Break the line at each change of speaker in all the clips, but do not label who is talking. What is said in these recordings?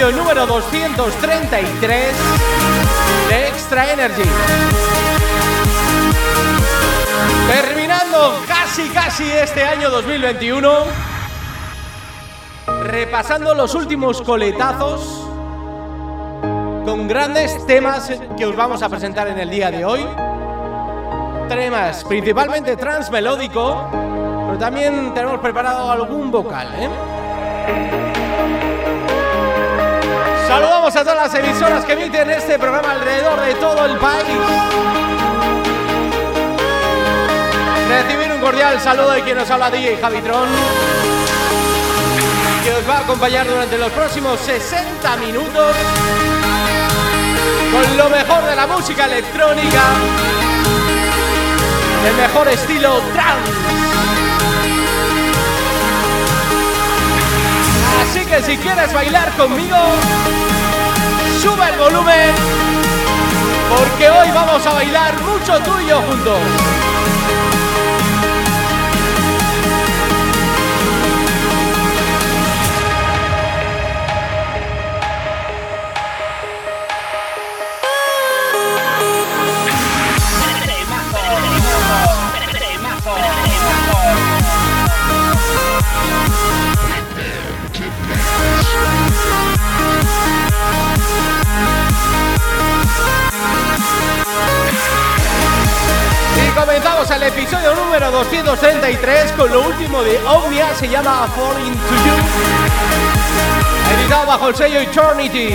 233 de Extra Energy. Terminando casi casi este año 2021. Repasando los últimos coletazos con grandes temas que os vamos a presentar en el día de hoy. Temas principalmente transmelódico, pero también tenemos preparado algún vocal, ¿eh? Saludamos a todas las emisoras que emiten este programa alrededor de todo el país. Recibir un cordial saludo de quien nos habla DJ Javitron, que os va a acompañar durante los próximos 60 minutos con lo mejor de la música electrónica, el mejor estilo trance. Si quieres bailar conmigo, sube el volumen, porque hoy vamos a bailar mucho tuyo juntos. Comenzamos el episodio número 233 con lo último de Omnia, se llama Falling to You. Editado bajo el sello Eternity.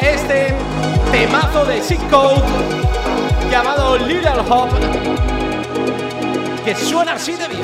Este temazo de Sick llamado Little Hop que suena así de bien.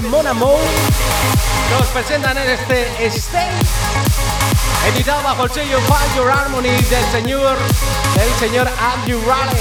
De Mona nos presentan en este Stay, editado bajo el sello Find Your Harmony del señor, del señor Andrew Raleigh.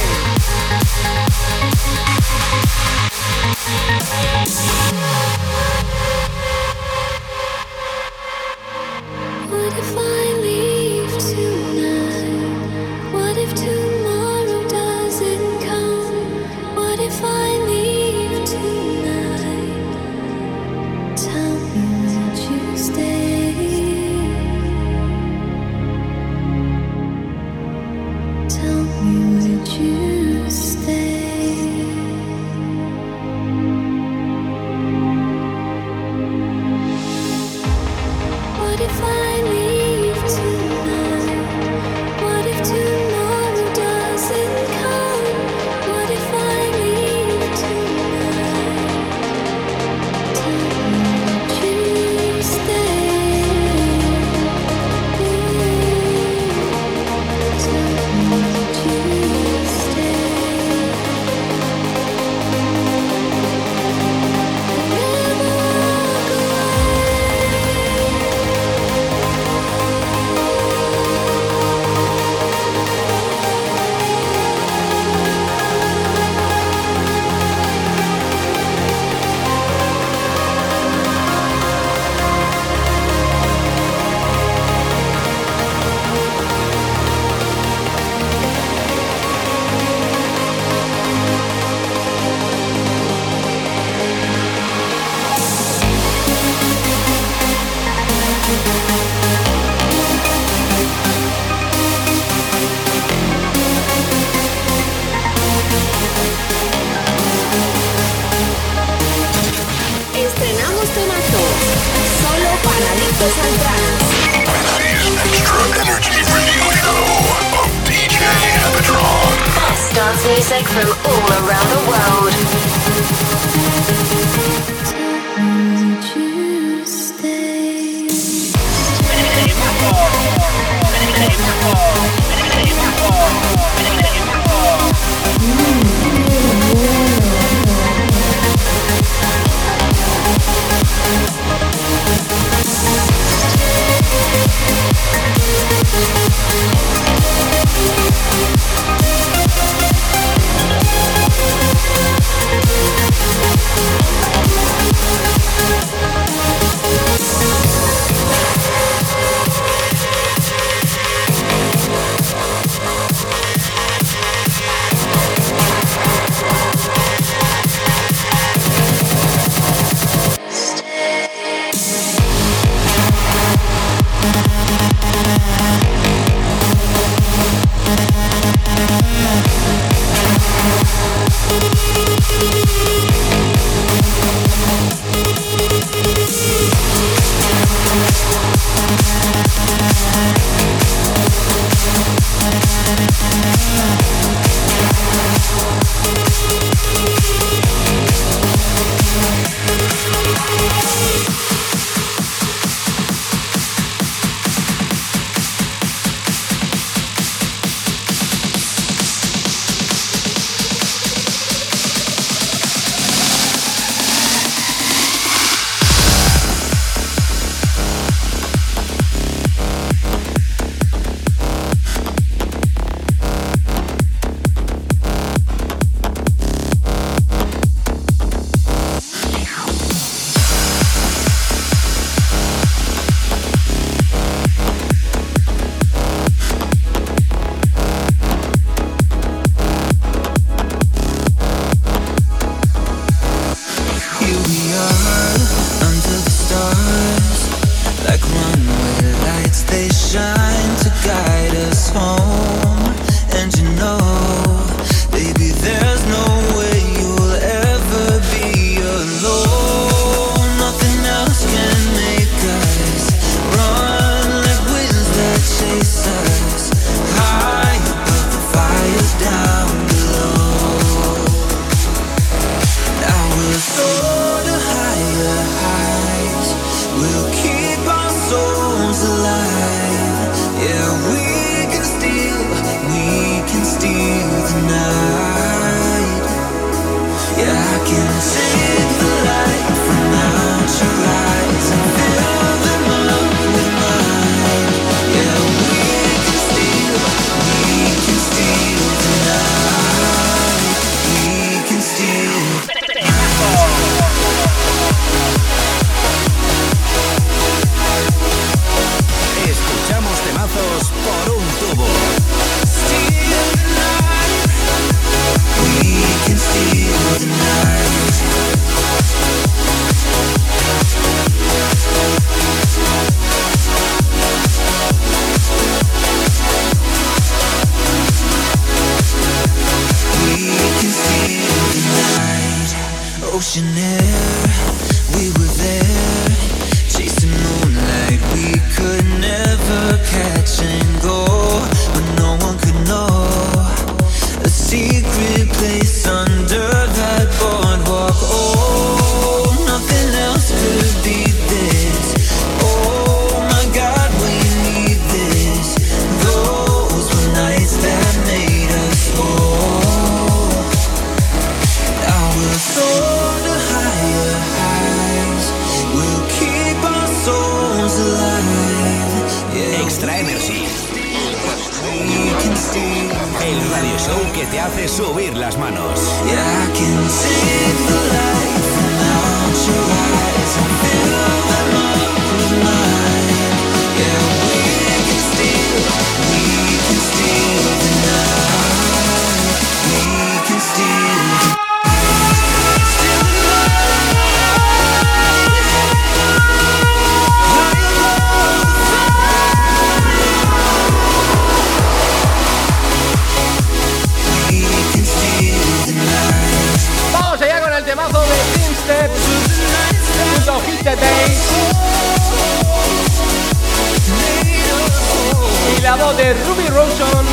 de Ruby Ronson,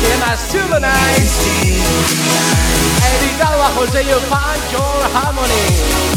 se llama
Silver Night, editado bajo el sello Fan Harmony.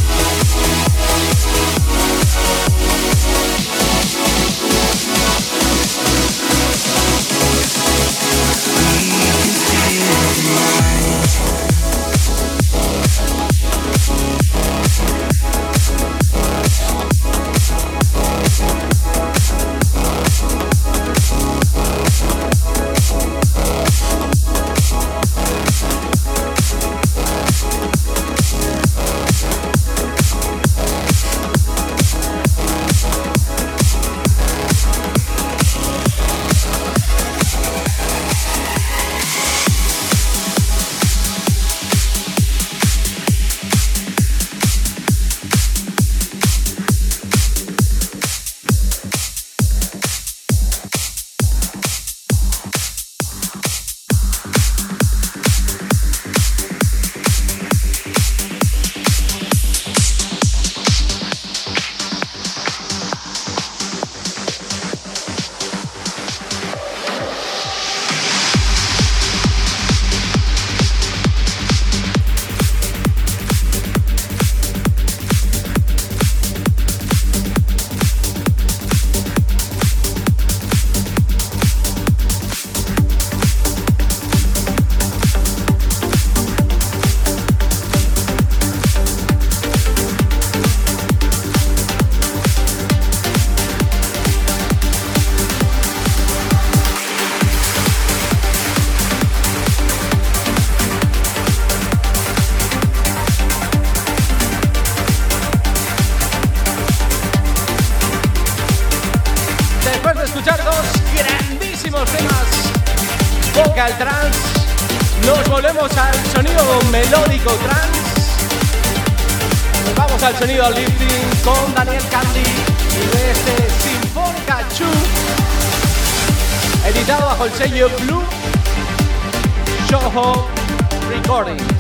al trance, nos volvemos al
sonido melódico trance. Vamos al sonido lifting con Daniel Candy y de este Sinfónica Chu, editado bajo el sello Blue Shoho Recording.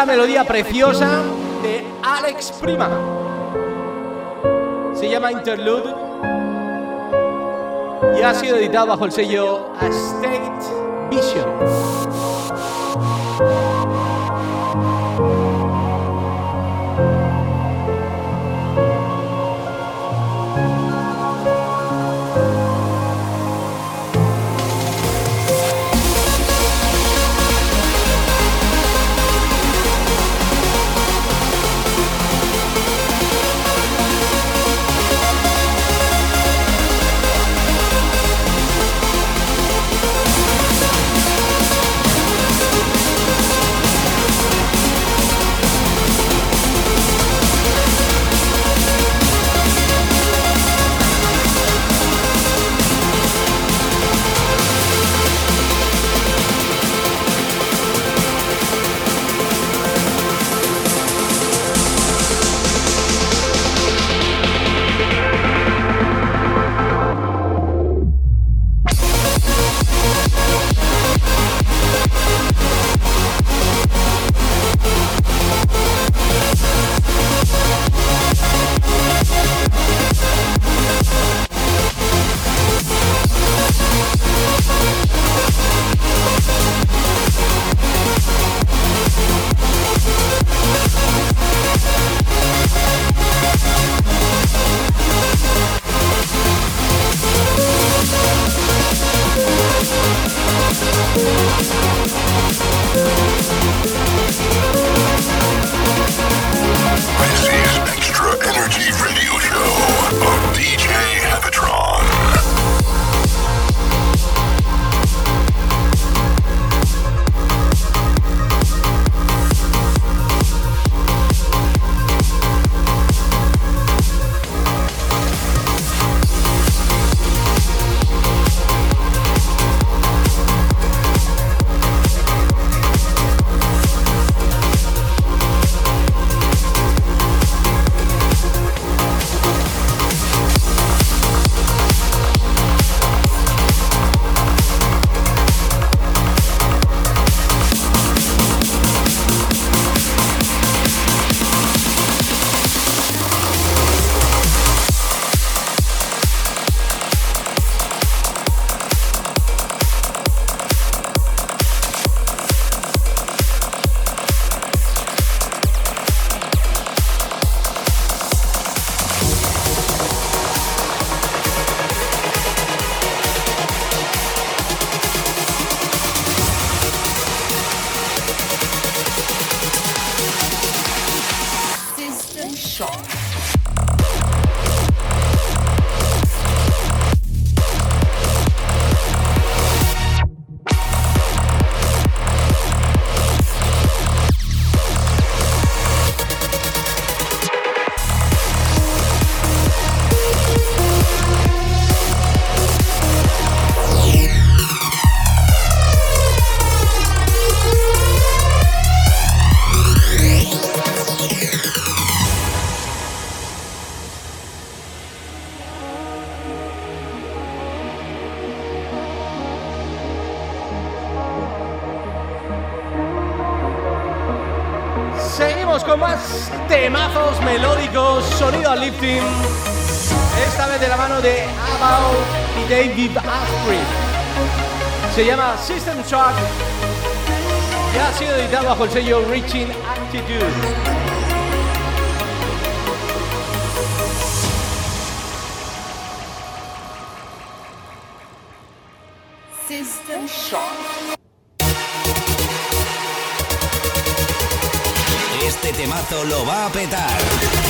esta melodía preciosa de Alex Prima. Se llama Interlude y ha sido editado bajo el sello A State Vision. Esta vez de la mano de Abao y David Asprey. Se llama System Shock. Ya ha sido editado bajo el sello Reaching Attitude. System Shock.
Este temazo lo va a petar.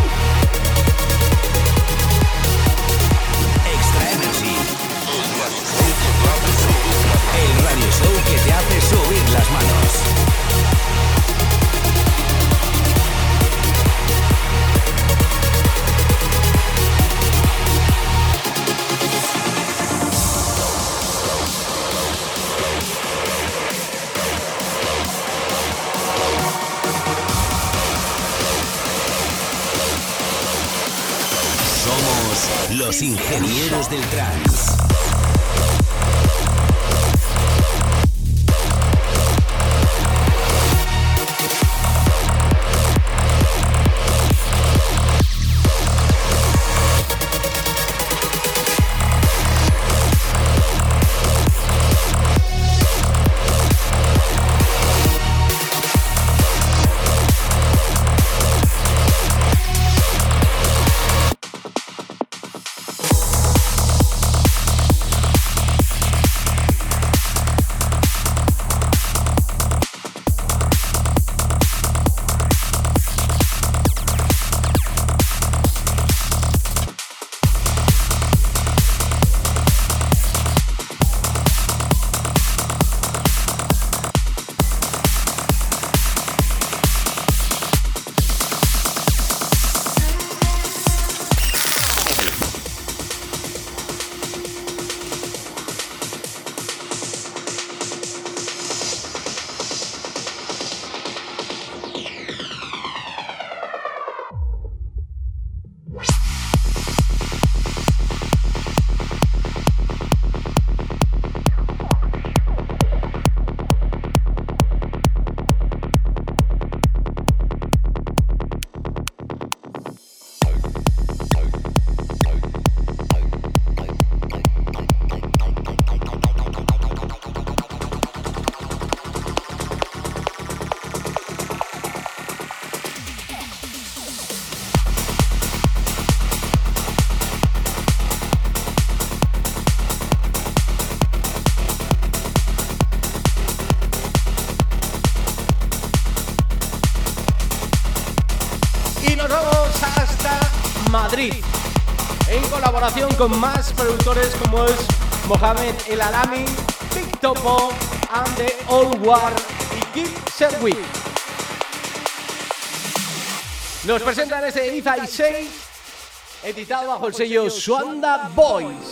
el radio show que te hace subir las manos. Somos los ingenieros del trans.
Con más productores como es Mohamed El Alami, Big Topo, and the Old War y Kid Sedwick. Nos presentan ese Iza y 6, editado bajo el sello Swanda Boys.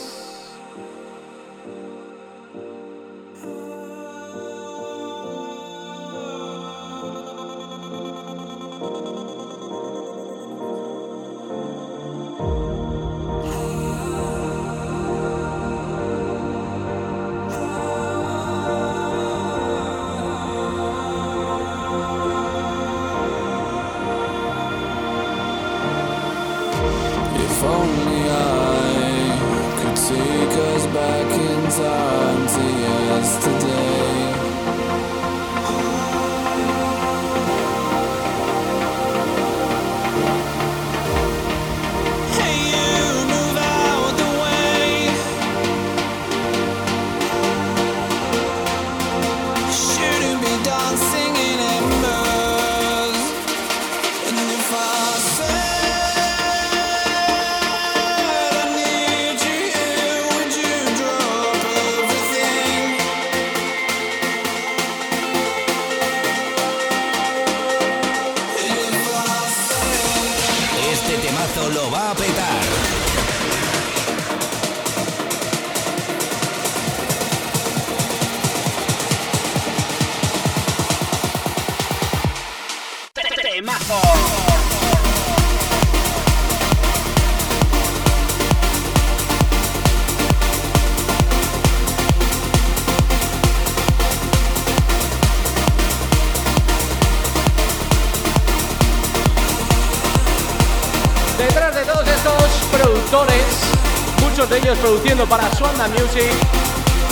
Music.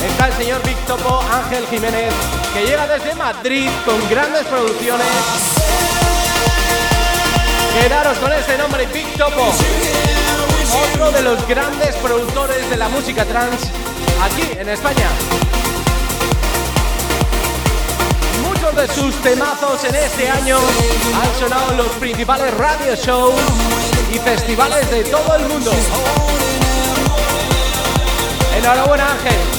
Está el señor Big Topo Ángel Jiménez, que llega desde Madrid con grandes producciones. Quedaros con este nombre, Big Topo, otro de los grandes productores de la música trans aquí en España. Muchos de sus temazos en este año han sonado en los principales radio shows y festivales de todo el mundo. Enhorabuena Ángel.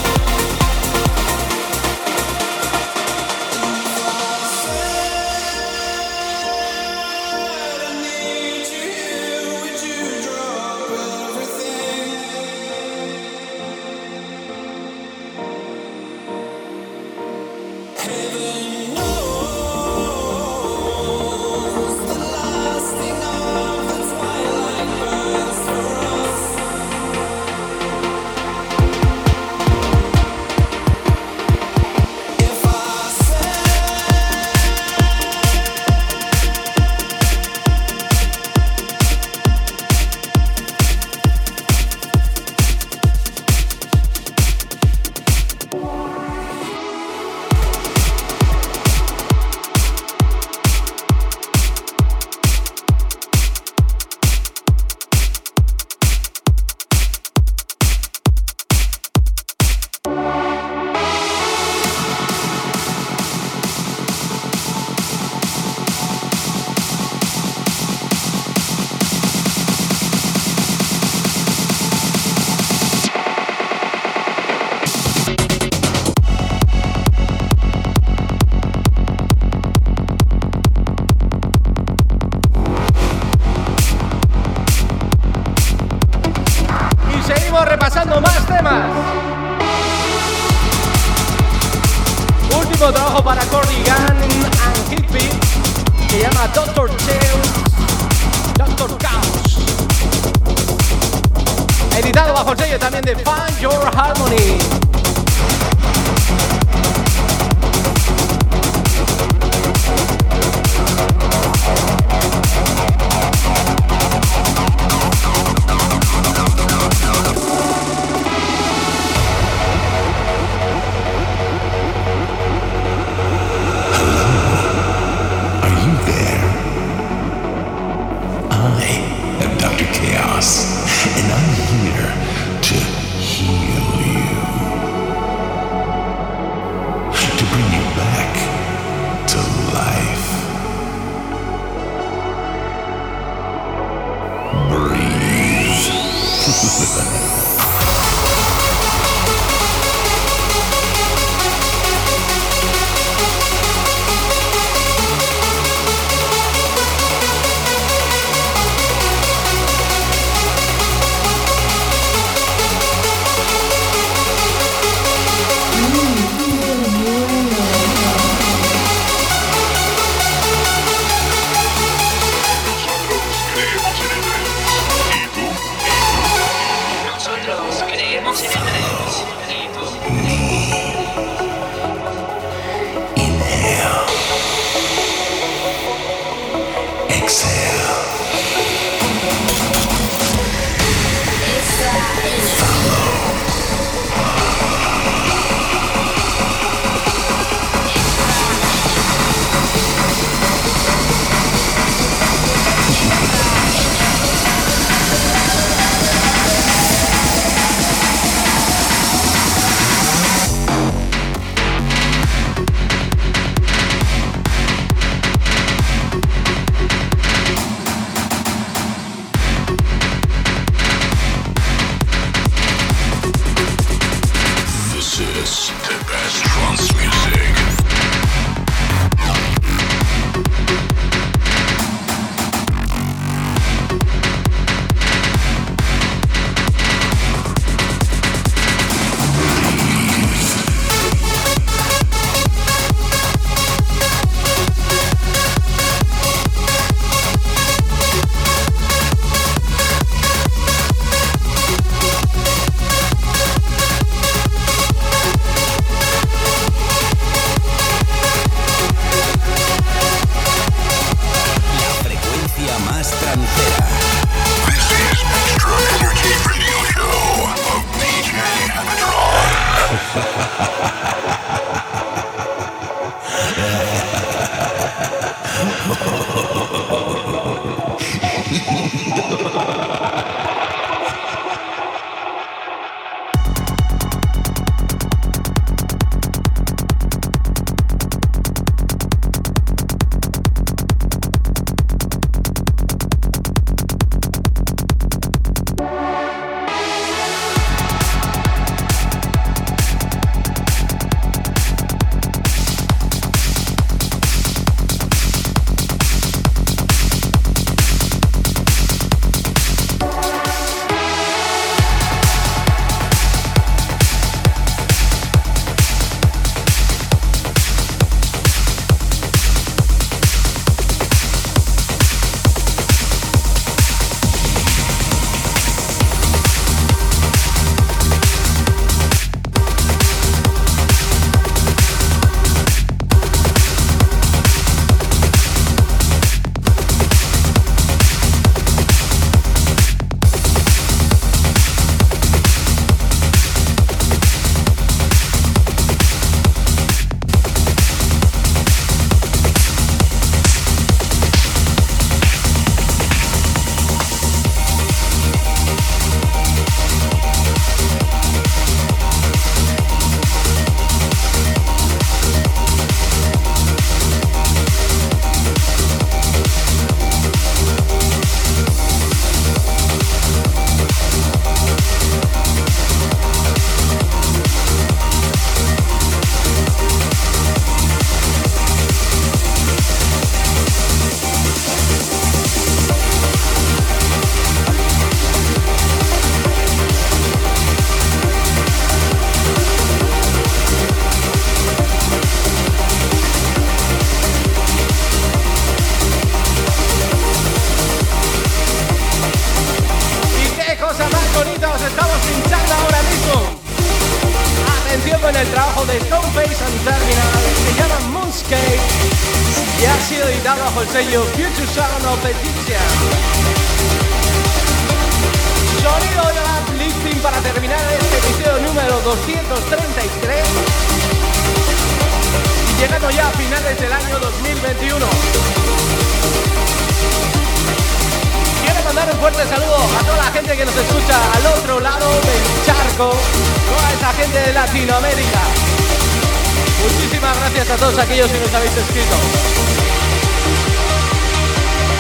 A todos aquellos que nos habéis escrito.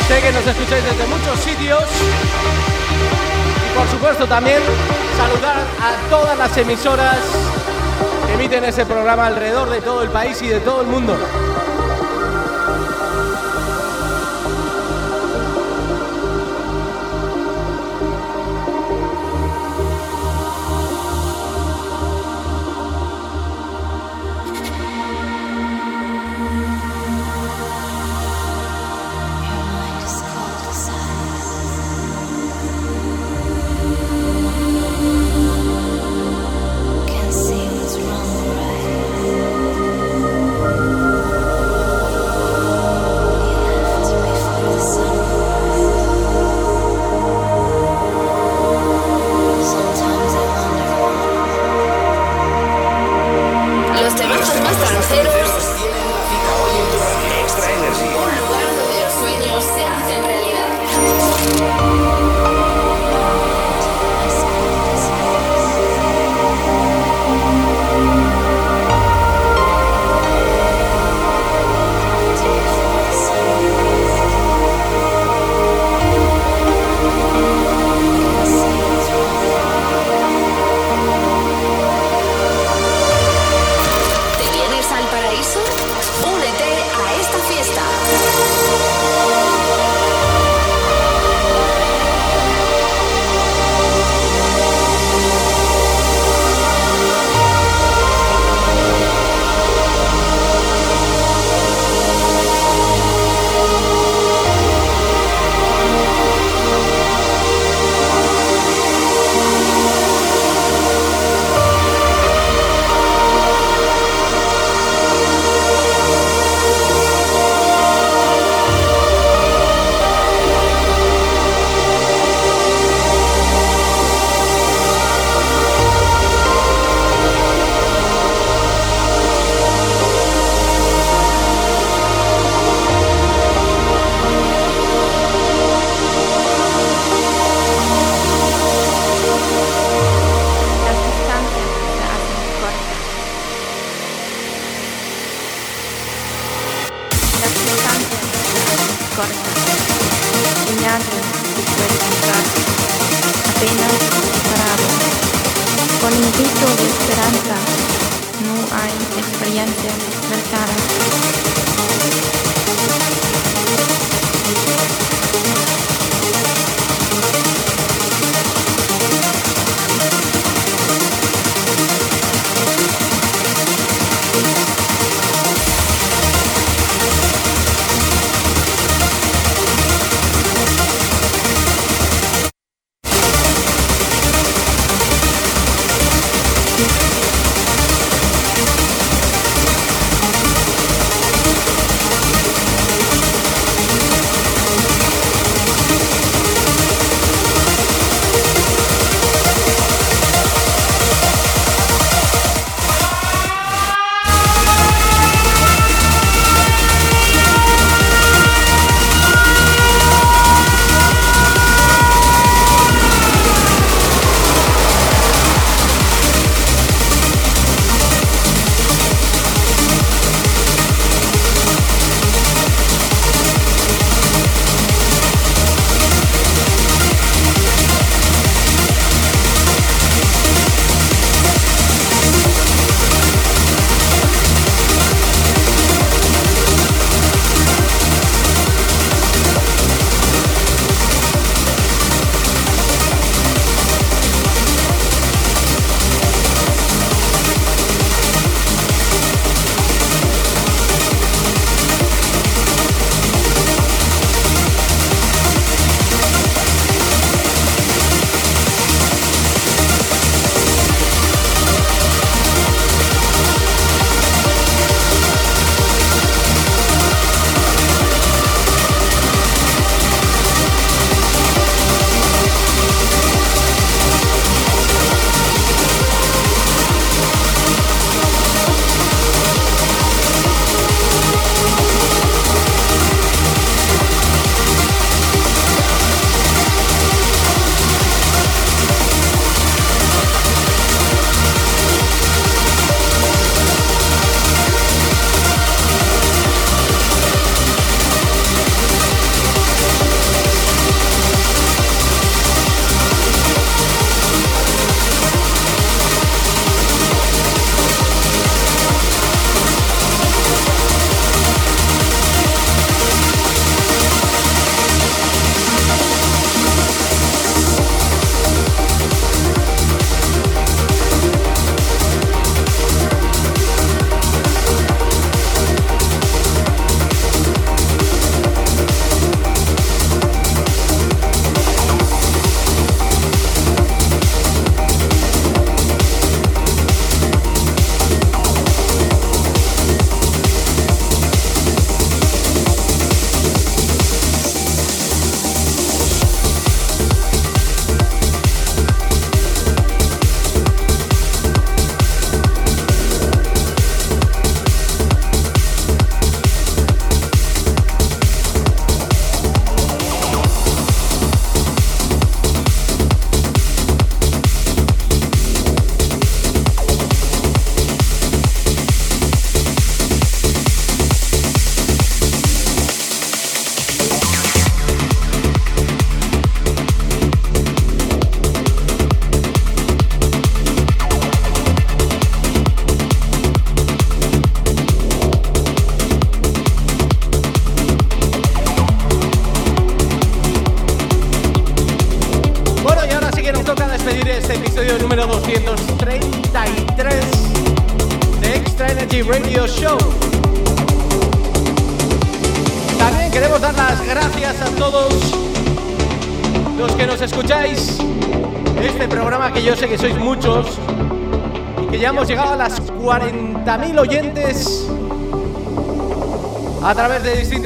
Sé que nos escucháis desde muchos sitios y por supuesto también saludar a todas las emisoras que emiten ese programa alrededor de todo el país y de todo el mundo.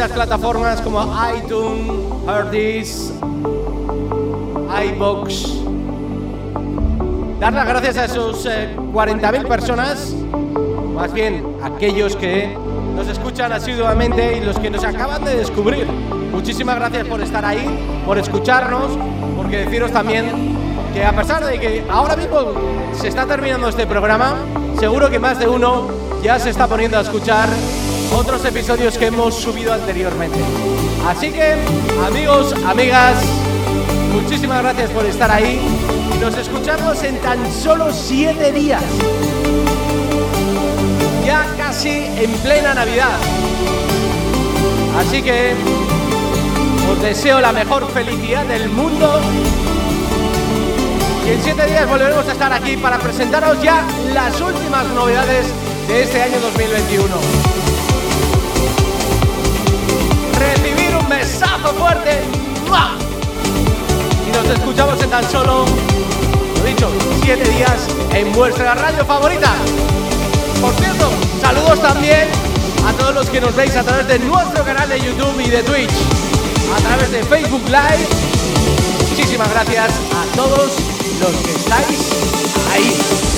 Distintas plataformas como iTunes, Herdis, iBox. Dar las gracias a esos 40.000 eh, personas, más bien aquellos que nos escuchan asiduamente y los que nos acaban de descubrir. Muchísimas gracias por estar ahí, por escucharnos, porque deciros también que a pesar de que ahora mismo se está terminando este programa, seguro que más de uno ya se está poniendo a escuchar otros episodios que hemos subido anteriormente. Así que, amigos, amigas, muchísimas gracias por estar ahí. Nos escuchamos en tan solo siete días. Ya casi en plena Navidad. Así que os deseo la mejor felicidad del mundo y en siete días volveremos a estar aquí para presentaros ya las últimas novedades de este año 2021. Fuerte. Y nos escuchamos en tan solo, lo dicho, siete días en vuestra radio favorita. Por cierto, saludos también a todos los que nos veis a través de nuestro canal de YouTube y de Twitch, a través de Facebook Live. Muchísimas gracias a todos los que estáis ahí.